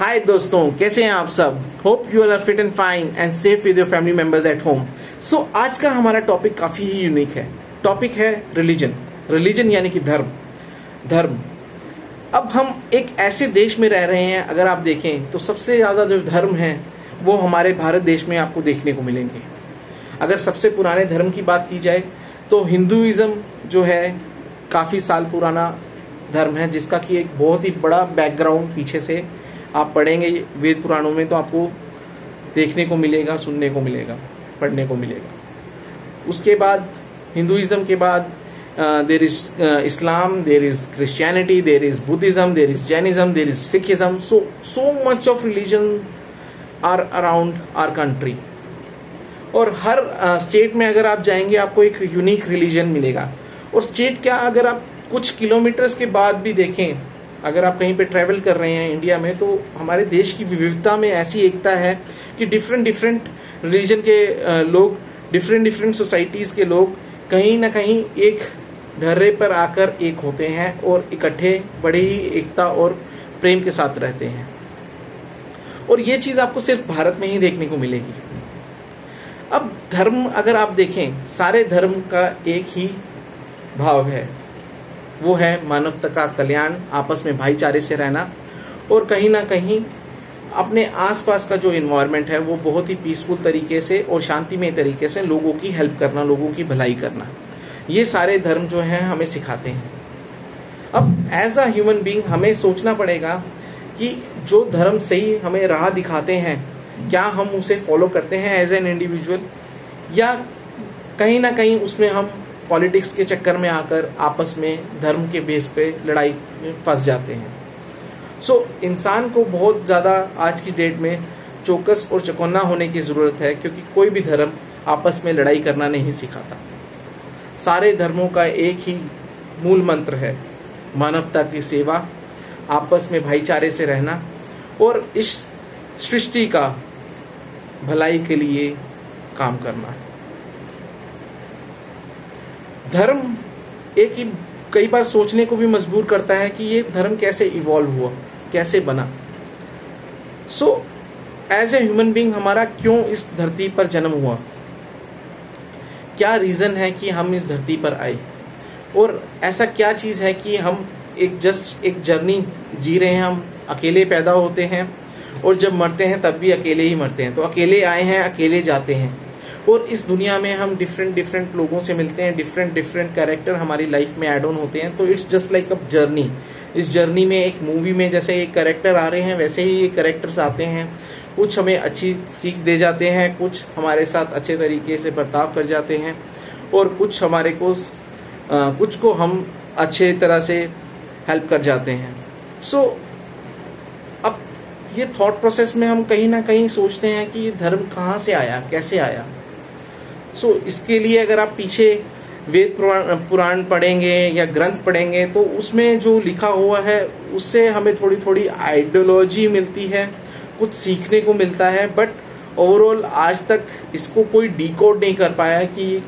हाय दोस्तों, कैसे हैं आप सब? Hope you are fit and fine and safe with your family members at home so आज का हमारा टॉपिक काफ़ी ही यूनिक है। टॉपिक है रिलीजन रिलीजन यानी कि धर्म। धर्म। अब हम एक ऐसे देश में रह रहे हैं, अगर आप देखें तो सबसे ज़्यादा जो धर्म है, वो हमारे भारत देश में आपको देखने को मिलेंगे। अगर सबसे पुराने धर्म की बात की जाए तो हिंदुइज्म जो है, काफ़ी साल पुराना धर्म है, जिसका कि एक बहुत ही बड़ा बैकग्राउंड पीछे से आप पढ़ेंगे वेद पुराणों में तो आपको देखने को मिलेगा सुनने को मिलेगा पढ़ने को मिलेगा। उसके बाद हिंदुइज्म के बाद there is Islam there is Christianity there is Buddhism there is Jainism there is Sikhism so so much of religion are around our country और हर स्टेट uh, में अगर आप जाएँगे आपको एक यूनिक रिलीजन मिलेगा। और स्टेट क्या अगर आप कुछ किलोमीटर्स के बाद भी देखें अगर आप कहीं पे ट्रैवल कर रहे हैं इंडिया में तो हमारे देश की विविधता में ऐसी एकता है कि डिफरेंट डिफरेंट रिलीजन के लोग डिफरेंट डिफरेंट सोसाइटीज के लोग कहीं ना कहीं एक धर्रे पर आकर एक होते हैं और इकट्ठे बड़े ही एकता और प्रेम के साथ रहते हैं। और ये चीज़ आपको सिर्फ़ भारत में ही देखने को मिलेगी। अब धर्म, अगर आप देखें, सारे धर्म का एक ही भाव है। वो है मानवता का कल्याण, आपस में भाईचारे से रहना और कहीं ना कहीं अपने आसपास का जो इन्वायरमेंट है, वो बहुत ही पीसफुल तरीके से और शांतिमय तरीके से लोगों की हेल्प करना, लोगों की भलाई करना। ये सारे धर्म जो हैं, हमें सिखाते हैं। अब एज अ ह्यूमन बींग हमें सोचना पड़ेगा कि जो धर्म सही हमें राह दिखाते हैं, क्या हम उसे फॉलो करते हैं एज एन इंडिविजुअल या कहीं ना कहीं उसमें हम पॉलिटिक्स के चक्कर में आकर आपस में धर्म के बेस पे लड़ाई में फंस जाते हैं। सो so, इंसान को बहुत ज़्यादा आज की डेट में चौकस और चौकन्ना होने की ज़रूरत है क्योंकि कोई भी धर्म आपस में लड़ाई करना नहीं सिखाता। सारे धर्मों का एक ही मूल मंत्र है मानवता की सेवा आपस में भाईचारे से रहना और इस सृष्टि का भलाई के लिए काम करना। है धर्म एक ही कई बार सोचने को भी मजबूर करता है कि ये धर्म कैसे इवॉल्व हुआ, कैसे बना। So as a human being हमारा क्यों इस धरती पर जन्म हुआ? क्या रीजन है कि हम इस धरती पर आए? और ऐसा क्या चीज़ है कि हम एक जस्ट एक जर्नी जी रहे हैं, हम अकेले पैदा होते हैं, और जब मरते हैं तब भी अकेले ही मरते हैं। तो अकेले आए हैं, अकेले जाते हैं। और इस दुनिया में हम डिफरेंट डिफरेंट लोगों से मिलते हैं डिफरेंट डिफरेंट कैरेक्टर हमारी लाइफ में एड ऑन होते हैं तो it's just like a journey इस जर्नी में एक मूवी में जैसे एक करेक्टर आ रहे हैं वैसे ही ये करेक्टर्स आते हैं। कुछ हमें अच्छी सीख दे जाते हैं कुछ हमारे साथ अच्छे तरीके से बर्ताव कर जाते हैं और कुछ हमारे को आ, कुछ को हम अच्छे तरह से हेल्प कर जाते हैं। सो so, अब ये थॉट प्रोसेस में हम कहीं ना कहीं सोचते हैं कि ये धर्म कहाँ से आया कैसे आया? सो इसके लिए अगर आप पीछे वेद पुराण पढ़ेंगे या ग्रंथ पढ़ेंगे तो उसमें जो लिखा हुआ है, उससे हमें थोड़ी थोड़ी आइडियोलॉजी मिलती है, कुछ सीखने को मिलता है बट ओवरऑल आज तक इसको कोई डिकोड नहीं कर पाया कि